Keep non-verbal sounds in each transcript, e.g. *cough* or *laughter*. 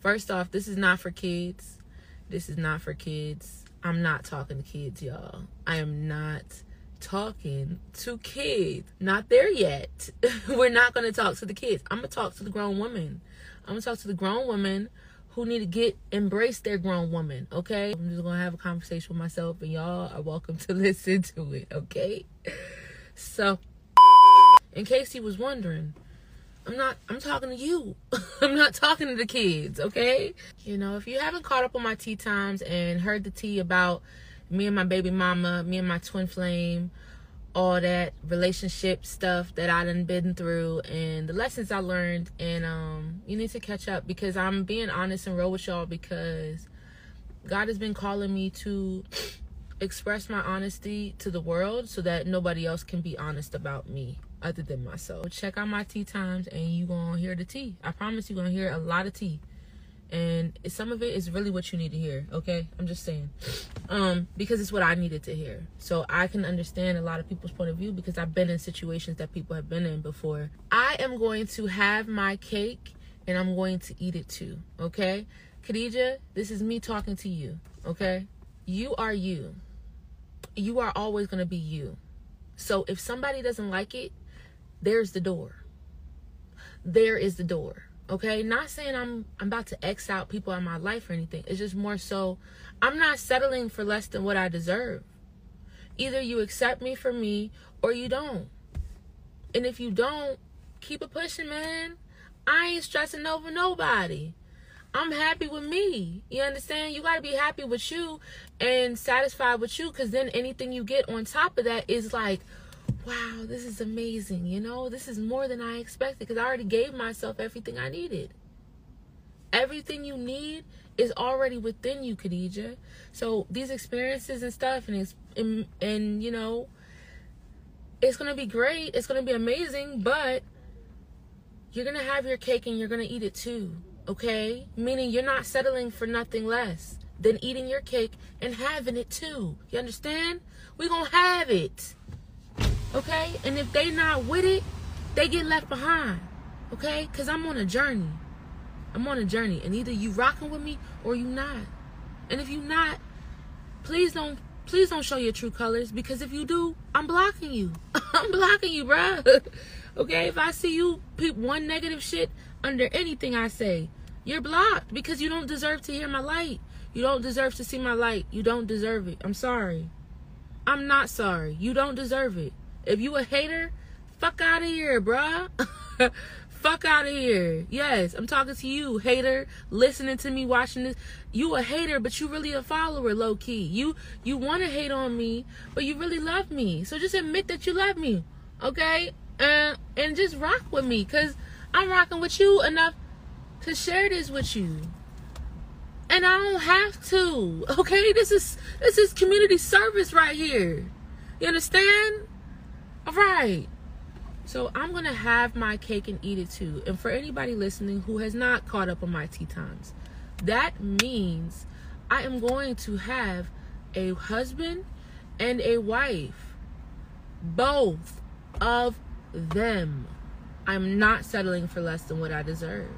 First off, this is not for kids. This is not for kids. I'm not talking to kids, y'all. I am not talking to kids. Not there yet. *laughs* We're not going to talk to the kids. I'm going to talk to the grown woman. I'm going to talk to the grown woman who need to get embrace their grown woman, okay? I'm just going to have a conversation with myself and y'all are welcome to *laughs* listen to it, okay? So, in case he was wondering, I'm not I'm talking to you. *laughs* I'm not talking to the kids, okay? You know, if you haven't caught up on my tea times and heard the tea about me and my baby mama, me and my twin flame, all that relationship stuff that I done been through and the lessons I learned and um you need to catch up because I'm being honest and real with y'all because God has been calling me to *sniffs* express my honesty to the world so that nobody else can be honest about me other than myself. Check out my tea times and you gonna hear the tea. I promise you gonna hear a lot of tea. And some of it is really what you need to hear, okay? I'm just saying. Um, because it's what I needed to hear. So I can understand a lot of people's point of view because I've been in situations that people have been in before. I am going to have my cake and I'm going to eat it too, okay? Khadijah, this is me talking to you, okay? You are you. You are always to be you. So if somebody doesn't like it, there's the door. There is the door. Okay? Not saying I'm I'm about to X out people in my life or anything. It's just more so I'm not settling for less than what I deserve. Either you accept me for me or you don't. And if you don't, keep it pushing, man. I ain't stressing over nobody. I'm happy with me. You understand? You got to be happy with you and satisfied with you because then anything you get on top of that is like, wow, this is amazing. You know, this is more than I expected because I already gave myself everything I needed. Everything you need is already within you, Khadijah. So these experiences and stuff, and it's and, and you know, it's gonna be great. It's gonna be amazing, but you're gonna have your cake and you're gonna eat it too. Okay, meaning you're not settling for nothing less than eating your cake and having it too. You understand? We gonna have it. Okay? And if they not with it, they get left behind. Okay? Cause I'm on a journey. I'm on a journey. And either you rocking with me or you not. And if you not, please don't please don't show your true colors because if you do, I'm blocking you. *laughs* I'm blocking you, bruh. *laughs* okay? If I see you peep one negative shit under anything I say, you're blocked because you don't deserve to hear my light. You don't deserve to see my light. You don't deserve it. I'm sorry. I'm not sorry. You don't deserve it. If you a hater, fuck out of here, bruh. *laughs* fuck out of here. Yes, I'm talking to you, hater, listening to me, watching this. You a hater, but you really a follower, low key. You you want to hate on me, but you really love me. So just admit that you love me, okay? And and just rock with me, cause I'm rocking with you enough to share this with you. And I don't have to. Okay? This is this is community service right here. You understand? All right. So I'm going to have my cake and eat it too. And for anybody listening who has not caught up on my tea times, that means I am going to have a husband and a wife. Both of them. I'm not settling for less than what I deserve.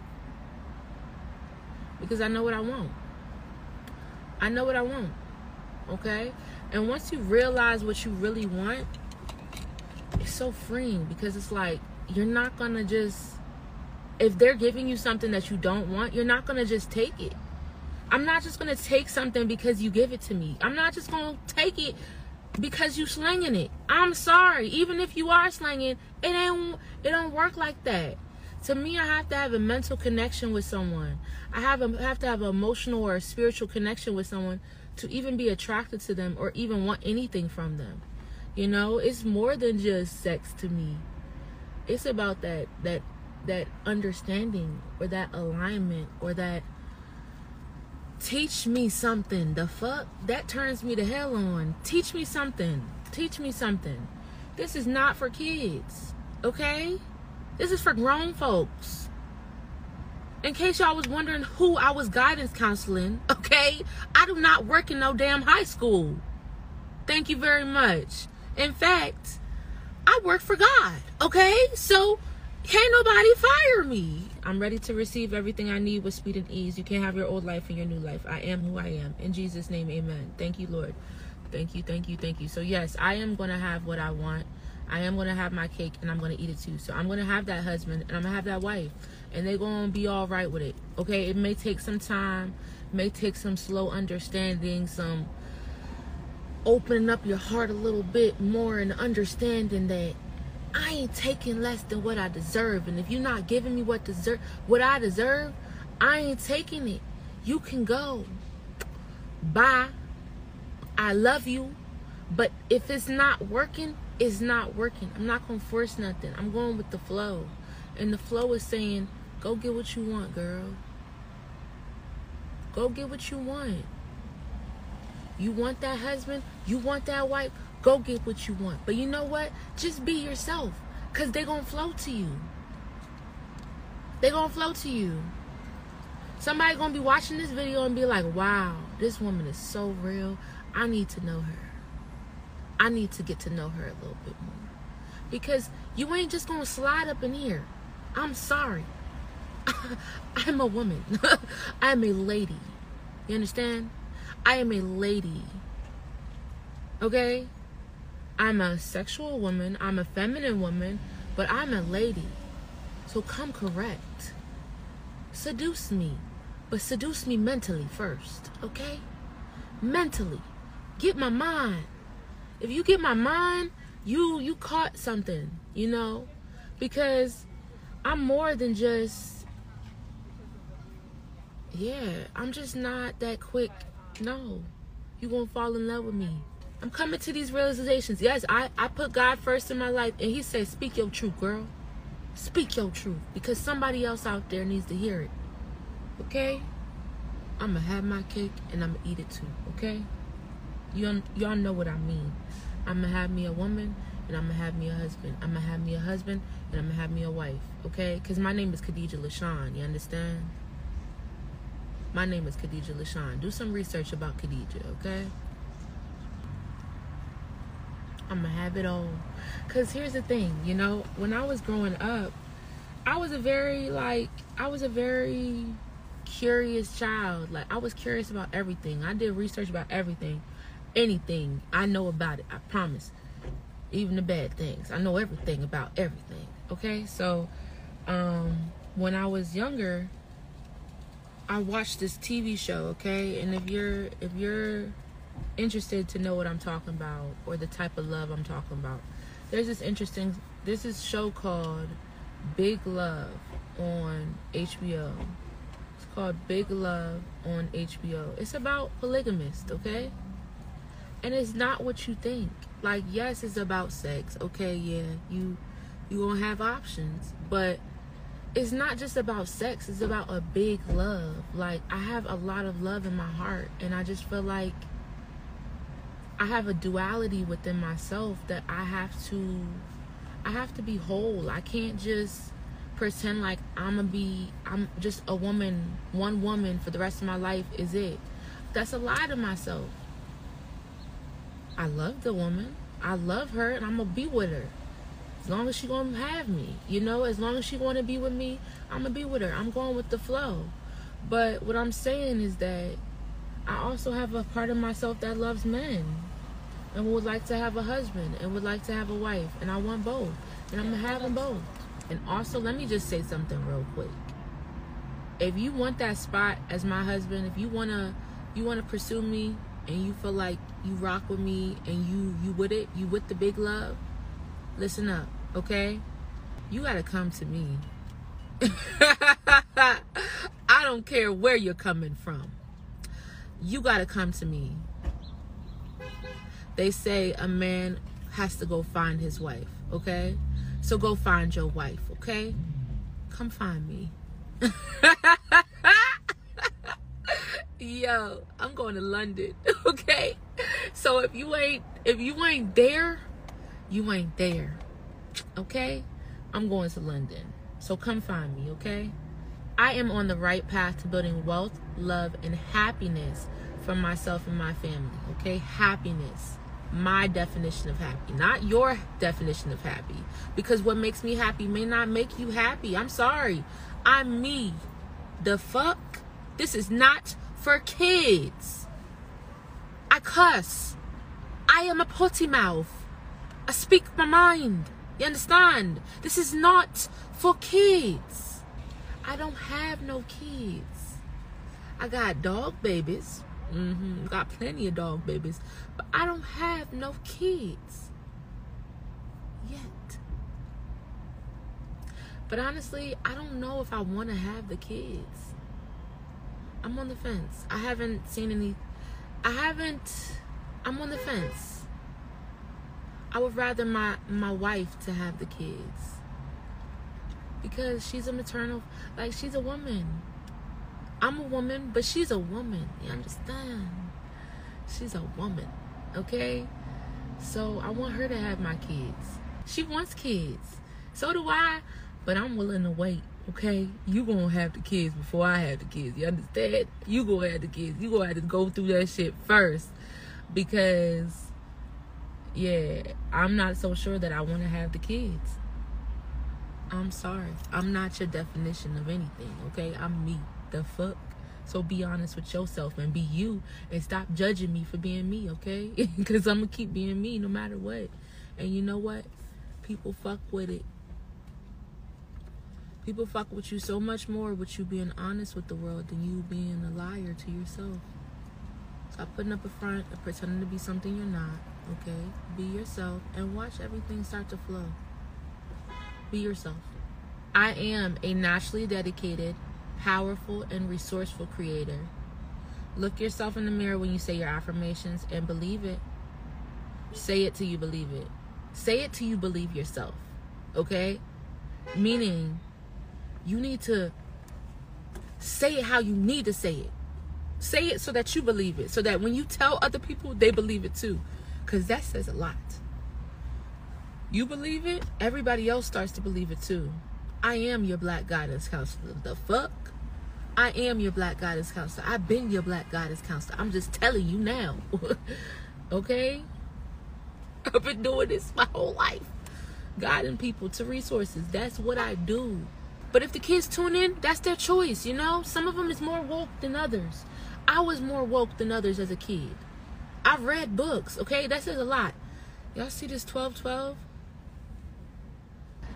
Because I know what I want. I know what I want. Okay? And once you realize what you really want, it's so freeing because it's like you're not gonna just if they're giving you something that you don't want, you're not gonna just take it. I'm not just gonna take something because you give it to me. I'm not just gonna take it because you slinging it. I'm sorry. Even if you are slinging, it ain't it don't work like that. To me, I have to have a mental connection with someone. I have a, have to have an emotional or a spiritual connection with someone to even be attracted to them or even want anything from them. You know, it's more than just sex to me. It's about that that that understanding or that alignment or that teach me something. The fuck that turns me to hell on. Teach me something. Teach me something. This is not for kids. Okay? This is for grown folks. In case y'all was wondering who I was guidance counseling, okay? I do not work in no damn high school. Thank you very much. In fact, I work for God. Okay? So can't nobody fire me. I'm ready to receive everything I need with speed and ease. You can't have your old life and your new life. I am who I am. In Jesus' name, amen. Thank you, Lord. Thank you, thank you, thank you. So, yes, I am going to have what I want. I am going to have my cake and I'm going to eat it too. So, I'm going to have that husband and I'm going to have that wife. And they're going to be all right with it. Okay? It may take some time, may take some slow understanding, some opening up your heart a little bit more and understanding that I ain't taking less than what I deserve. And if you're not giving me what deserve what I deserve, I ain't taking it. You can go. Bye. I love you. But if it's not working, it's not working. I'm not gonna force nothing. I'm going with the flow. And the flow is saying, go get what you want, girl. Go get what you want. You want that husband? You want that wife? Go get what you want. But you know what? Just be yourself. Cause they gonna flow to you. They gonna flow to you. Somebody gonna be watching this video and be like, wow, this woman is so real. I need to know her. I need to get to know her a little bit more. Because you ain't just gonna slide up in here. I'm sorry. *laughs* I'm a woman. *laughs* I'm a lady. You understand? I am a lady. Okay? I'm a sexual woman, I'm a feminine woman, but I'm a lady. So come correct. Seduce me, but seduce me mentally first, okay? Mentally. Get my mind. If you get my mind, you you caught something, you know? Because I'm more than just yeah, I'm just not that quick. No. You gonna fall in love with me. I'm coming to these realizations. Yes, I, I put God first in my life, and He said, Speak your truth, girl. Speak your truth because somebody else out there needs to hear it. Okay? I'm going to have my cake and I'm going to eat it too. Okay? You, y'all know what I mean. I'm going to have me a woman and I'm going to have me a husband. I'm going to have me a husband and I'm going to have me a wife. Okay? Because my name is Khadijah Lashaun. You understand? My name is Khadijah Lashaun. Do some research about Khadijah, okay? I'm gonna have it all. Cause here's the thing, you know, when I was growing up, I was a very like I was a very curious child. Like I was curious about everything. I did research about everything. Anything. I know about it. I promise. Even the bad things. I know everything about everything. Okay? So um when I was younger, I watched this TV show, okay? And if you're if you're interested to know what I'm talking about or the type of love I'm talking about, there's this interesting this is show called Big Love on HBO. It's called Big Love on HBO. It's about polygamists, okay? And it's not what you think. Like yes, it's about sex. Okay, yeah, you you gonna have options, but it's not just about sex. It's about a big love. Like I have a lot of love in my heart, and I just feel like I have a duality within myself that I have to I have to be whole. I can't just pretend like I'm gonna be I'm just a woman, one woman for the rest of my life is it. That's a lie to myself. I love the woman. I love her and I'm gonna be with her. As long as she gonna have me. You know, as long as she wanna be with me, I'm gonna be with her. I'm going with the flow. But what I'm saying is that I also have a part of myself that loves men and would like to have a husband and would like to have a wife and I want both and I'm gonna have them both. And also, let me just say something real quick. If you want that spot as my husband, if you wanna you wanna pursue me and you feel like you rock with me and you you with it, you with the big love, listen up, okay? You gotta come to me. *laughs* I don't care where you're coming from. You gotta come to me they say a man has to go find his wife, okay? So go find your wife, okay? Come find me. *laughs* Yo, I'm going to London, *laughs* okay? So if you ain't if you ain't there, you ain't there. Okay? I'm going to London. So come find me, okay? I am on the right path to building wealth, love, and happiness for myself and my family, okay? Happiness my definition of happy, not your definition of happy. Because what makes me happy may not make you happy. I'm sorry. I'm me. The fuck? This is not for kids. I cuss. I am a potty mouth. I speak my mind. You understand? This is not for kids. I don't have no kids. I got dog babies. Mm-hmm. Got plenty of dog babies. But I don't have no kids. Yet. But honestly, I don't know if I want to have the kids. I'm on the fence. I haven't seen any. I haven't. I'm on the fence. I would rather my my wife to have the kids. Because she's a maternal like she's a woman. I'm a woman but she's a woman. You understand? She's a woman okay? So i want her to have my kids. She wants kids. So do i but i'm willing to wait okay? You gonna have the kids before i have the kids. You understand? You gonna have the kids. You gonna have to go through that shit first. Because yeah i'm not so sure that i want to have the kids I'm sorry. I'm not your definition of anything, okay? I'm me. The fuck? So be honest with yourself and be you and stop judging me for being me, okay? *laughs* Because I'm going to keep being me no matter what. And you know what? People fuck with it. People fuck with you so much more with you being honest with the world than you being a liar to yourself. Stop putting up a front and pretending to be something you're not, okay? Be yourself and watch everything start to flow. Be yourself. I am a naturally dedicated, powerful, and resourceful creator. Look yourself in the mirror when you say your affirmations and believe it. Say it till you believe it. Say it till you believe yourself. Okay? Meaning, you need to say it how you need to say it. Say it so that you believe it. So that when you tell other people, they believe it too. Because that says a lot. You believe it, everybody else starts to believe it too. I am your black guidance counselor. The fuck? I am your black guidance counselor. I've been your black guidance counselor. I'm just telling you now. *laughs* okay? I've been doing this my whole life. Guiding people to resources. That's what I do. But if the kids tune in, that's their choice, you know? Some of them is more woke than others. I was more woke than others as a kid. I've read books, okay? That says a lot. Y'all see this 1212?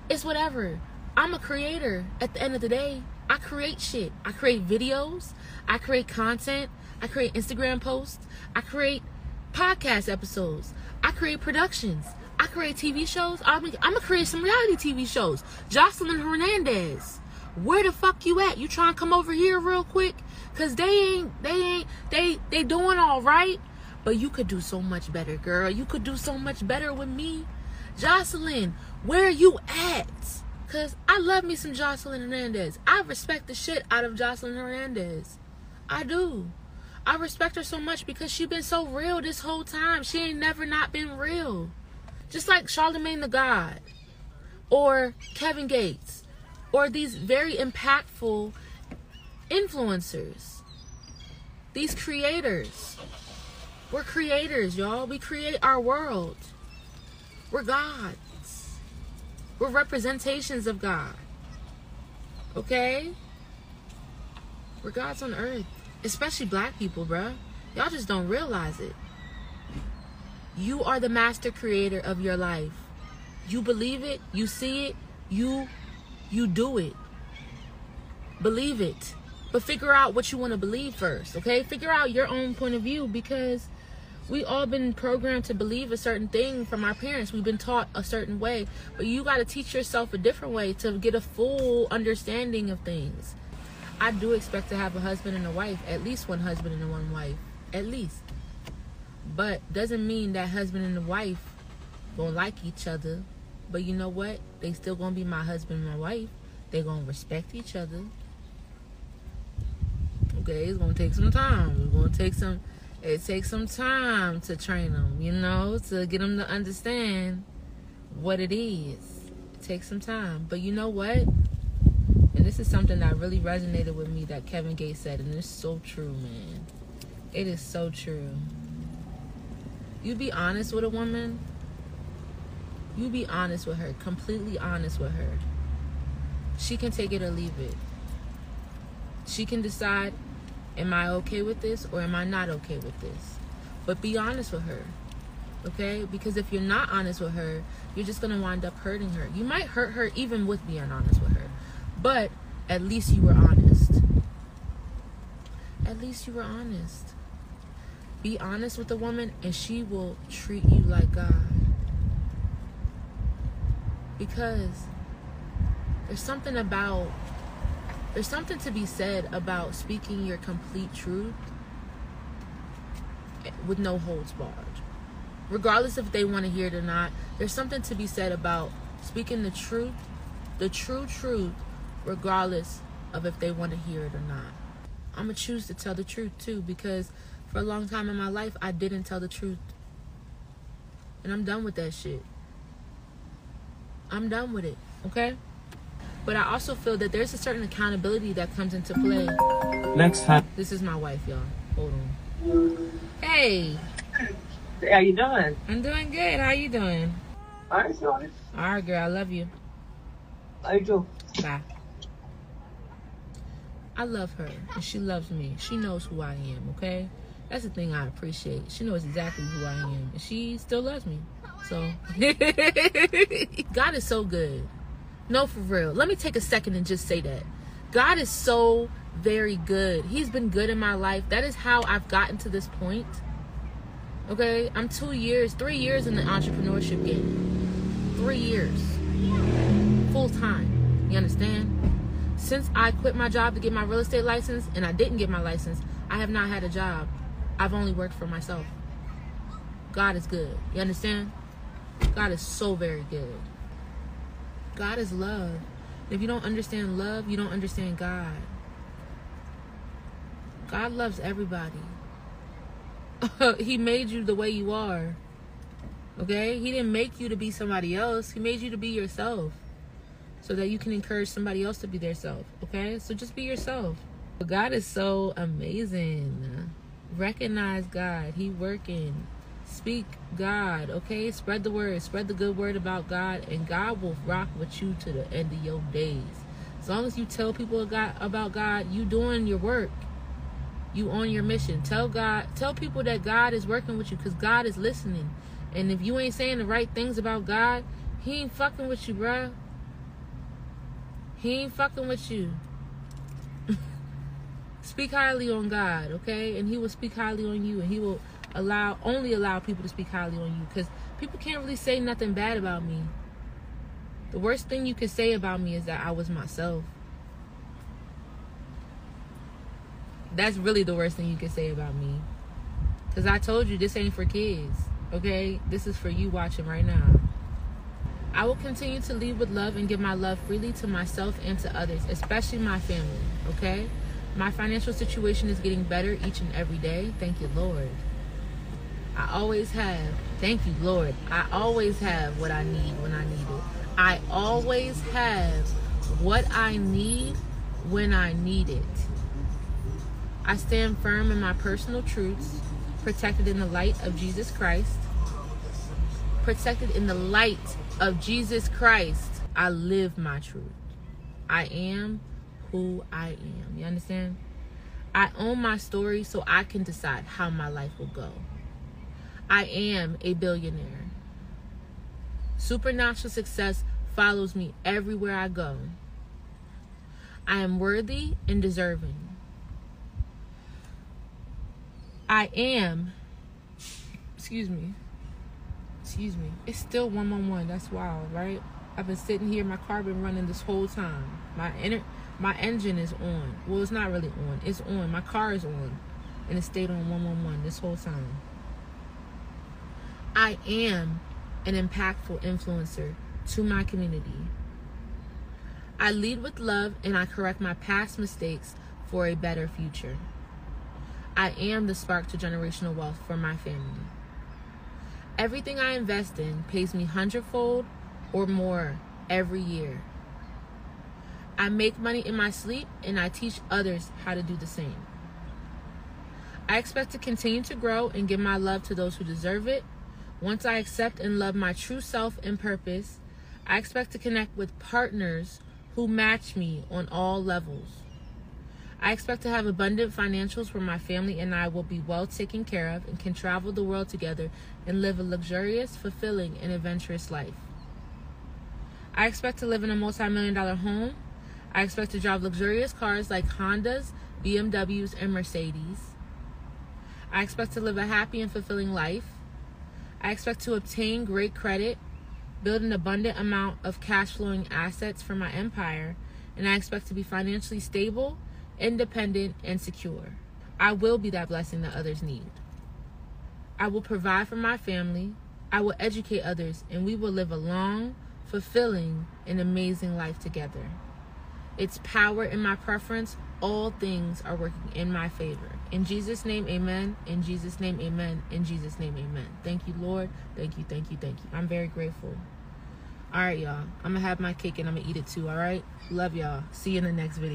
It's whatever. I'm a creator at the end of the day. I create shit. I create videos. I create content. I create Instagram posts. I create podcast episodes. I create productions. I create TV shows. I'm, I'm gonna create some reality TV shows. Jocelyn Hernandez, where the fuck you at? You trying to come over here real quick? Cause they ain't, they ain't, they, they doing all right. But you could do so much better, girl. You could do so much better with me. Jocelyn, where you at? Cause I love me some Jocelyn Hernandez. I respect the shit out of Jocelyn Hernandez. I do. I respect her so much because she been so real this whole time. She ain't never not been real. Just like Charlamagne tha God or Kevin Gates or these very impactful influencers. These creators. We're creators, y'all. We create our world. We're gods. We're representations of God. Okay? We're gods on earth. Especially black people, bruh. Y'all just don't realize it. You are the master creator of your life. You believe it, you see it, you you do it. Believe it. But figure out what you want to believe first, okay? Figure out your own point of view because we all been programmed to believe a certain thing from our parents. We've been taught a certain way, but you got to teach yourself a different way to get a full understanding of things. I do expect to have a husband and a wife, at least one husband and one wife, at least. But doesn't mean that husband and the wife gonna like each other. But you know what? They still gonna be my husband and my wife. They gonna respect each other. Okay, it's gonna take some time. It's gonna take some it takes some time to train them, you know, to get them to understand what it is. It takes some time. But you know what? And this is something that really resonated with me that Kevin Gates said, and it's so true, man. It is so true. you be honest with a woman, you be honest with her, completely honest with her. She can take it or leave it. She can decide, am I okay with this or am I not okay with this? But be honest with her. Okay? Because if you're not honest with her, you're just going to wind up hurting her. You might hurt her even with being honest with her. But at least you were honest. At least you were honest. Be honest with a woman and she will treat you like God. Because there's something about there's something to be said about speaking your complete truth with no holds barred. Regardless if they want to hear it or not, there's something to be said about speaking the truth, the true truth, regardless of if they want to hear it or not. I'm going to choose to tell the truth too because for a long time in my life, I didn't tell the truth. And I'm done with that shit. I'm done with it, okay? But I also feel that there's a certain accountability that comes into play. Next time. This is my wife, y'all. Hold on. Hey. How you doing? I'm doing good. How you doing? All right, Johnny. All right, girl. I love you. How you doing? Bye. I love her, and she loves me. She knows who I am, okay? That's the thing I appreciate. She knows exactly who I am, and she still loves me. So, *laughs* God is so good. No, for real. Let me take a second and just say that. God is so very good. He's been good in my life. That is how I've gotten to this point. Okay? I'm two years, three years in the entrepreneurship game. Three years. Full time. You understand? Since I quit my job to get my real estate license and I didn't get my license, I have not had a job. I've only worked for myself. God is good. You understand? God is so very good. God is love. If you don't understand love, you don't understand God. God loves everybody. *laughs* he made you the way you are. Okay? He didn't make you to be somebody else. He made you to be yourself. So that you can encourage somebody else to be their self. Okay? So just be yourself. God is so amazing. Recognize God. He working. Speak God, okay? Spread the word. Spread the good word about God, and God will rock with you to the end of your days. As long as you tell people about God, you doing your work. You on your mission. Tell God, tell people that God is working with you because God is listening. And if you ain't saying the right things about God, He ain't fucking with you, bruh. He ain't fucking with you. *laughs* speak highly on God, okay? And He will speak highly on you, and He will allow only allow people to speak highly on you because people can't really say nothing bad about me. The worst thing you can say about me is that I was myself. That's really the worst thing you can say about me. Because I told you this ain't for kids, okay? This is for you watching right now. I will continue to lead with love and give my love freely to myself and to others, especially my family, okay? My financial situation is getting better each and every day. Thank you, Lord. I always have. Thank you, Lord. I always have what I need when I need it. I always have what I need when I need it. I stand firm in my personal truths, protected in the light of Jesus Christ. Protected in the light of Jesus Christ. I live my truth. I am who I am. You understand? I own my story so I can decide how my life will go. I am a billionaire. Supernatural success follows me everywhere I go. I am worthy and deserving. I am, excuse me, excuse me, it's still 111. That's wild, right? I've been sitting here, my car been running this whole time. My inner, my engine is on. Well, it's not really on. It's on. My car is on. And it stayed on 111 this whole time. I am an impactful influencer to my community. I lead with love and I correct my past mistakes for a better future. I am the spark to generational wealth for my family. Everything I invest in pays me hundredfold or more every year. I make money in my sleep and I teach others how to do the same. I expect to continue to grow and give my love to those who deserve it Once I accept and love my true self and purpose, I expect to connect with partners who match me on all levels. I expect to have abundant financials where my family and I will be well taken care of and can travel the world together and live a luxurious, fulfilling, and adventurous life. I expect to live in a multi million dollar home. I expect to drive luxurious cars like Hondas, BMWs, and Mercedes. I expect to live a happy and fulfilling life. I expect to obtain great credit, build an abundant amount of cash flowing assets for my empire, and I expect to be financially stable, independent, and secure. I will be that blessing that others need. I will provide for my family. I will educate others, and we will live a long, fulfilling, and amazing life together. It's power in my preference. All things are working in my favor. In Jesus' name, amen. In Jesus' name, amen. In Jesus' name, amen. Thank you, Lord. Thank you, thank you, thank you. I'm very grateful. All right, y'all. I'm going to have my cake and I'm going to eat it too, all right? Love y'all. See you in the next video.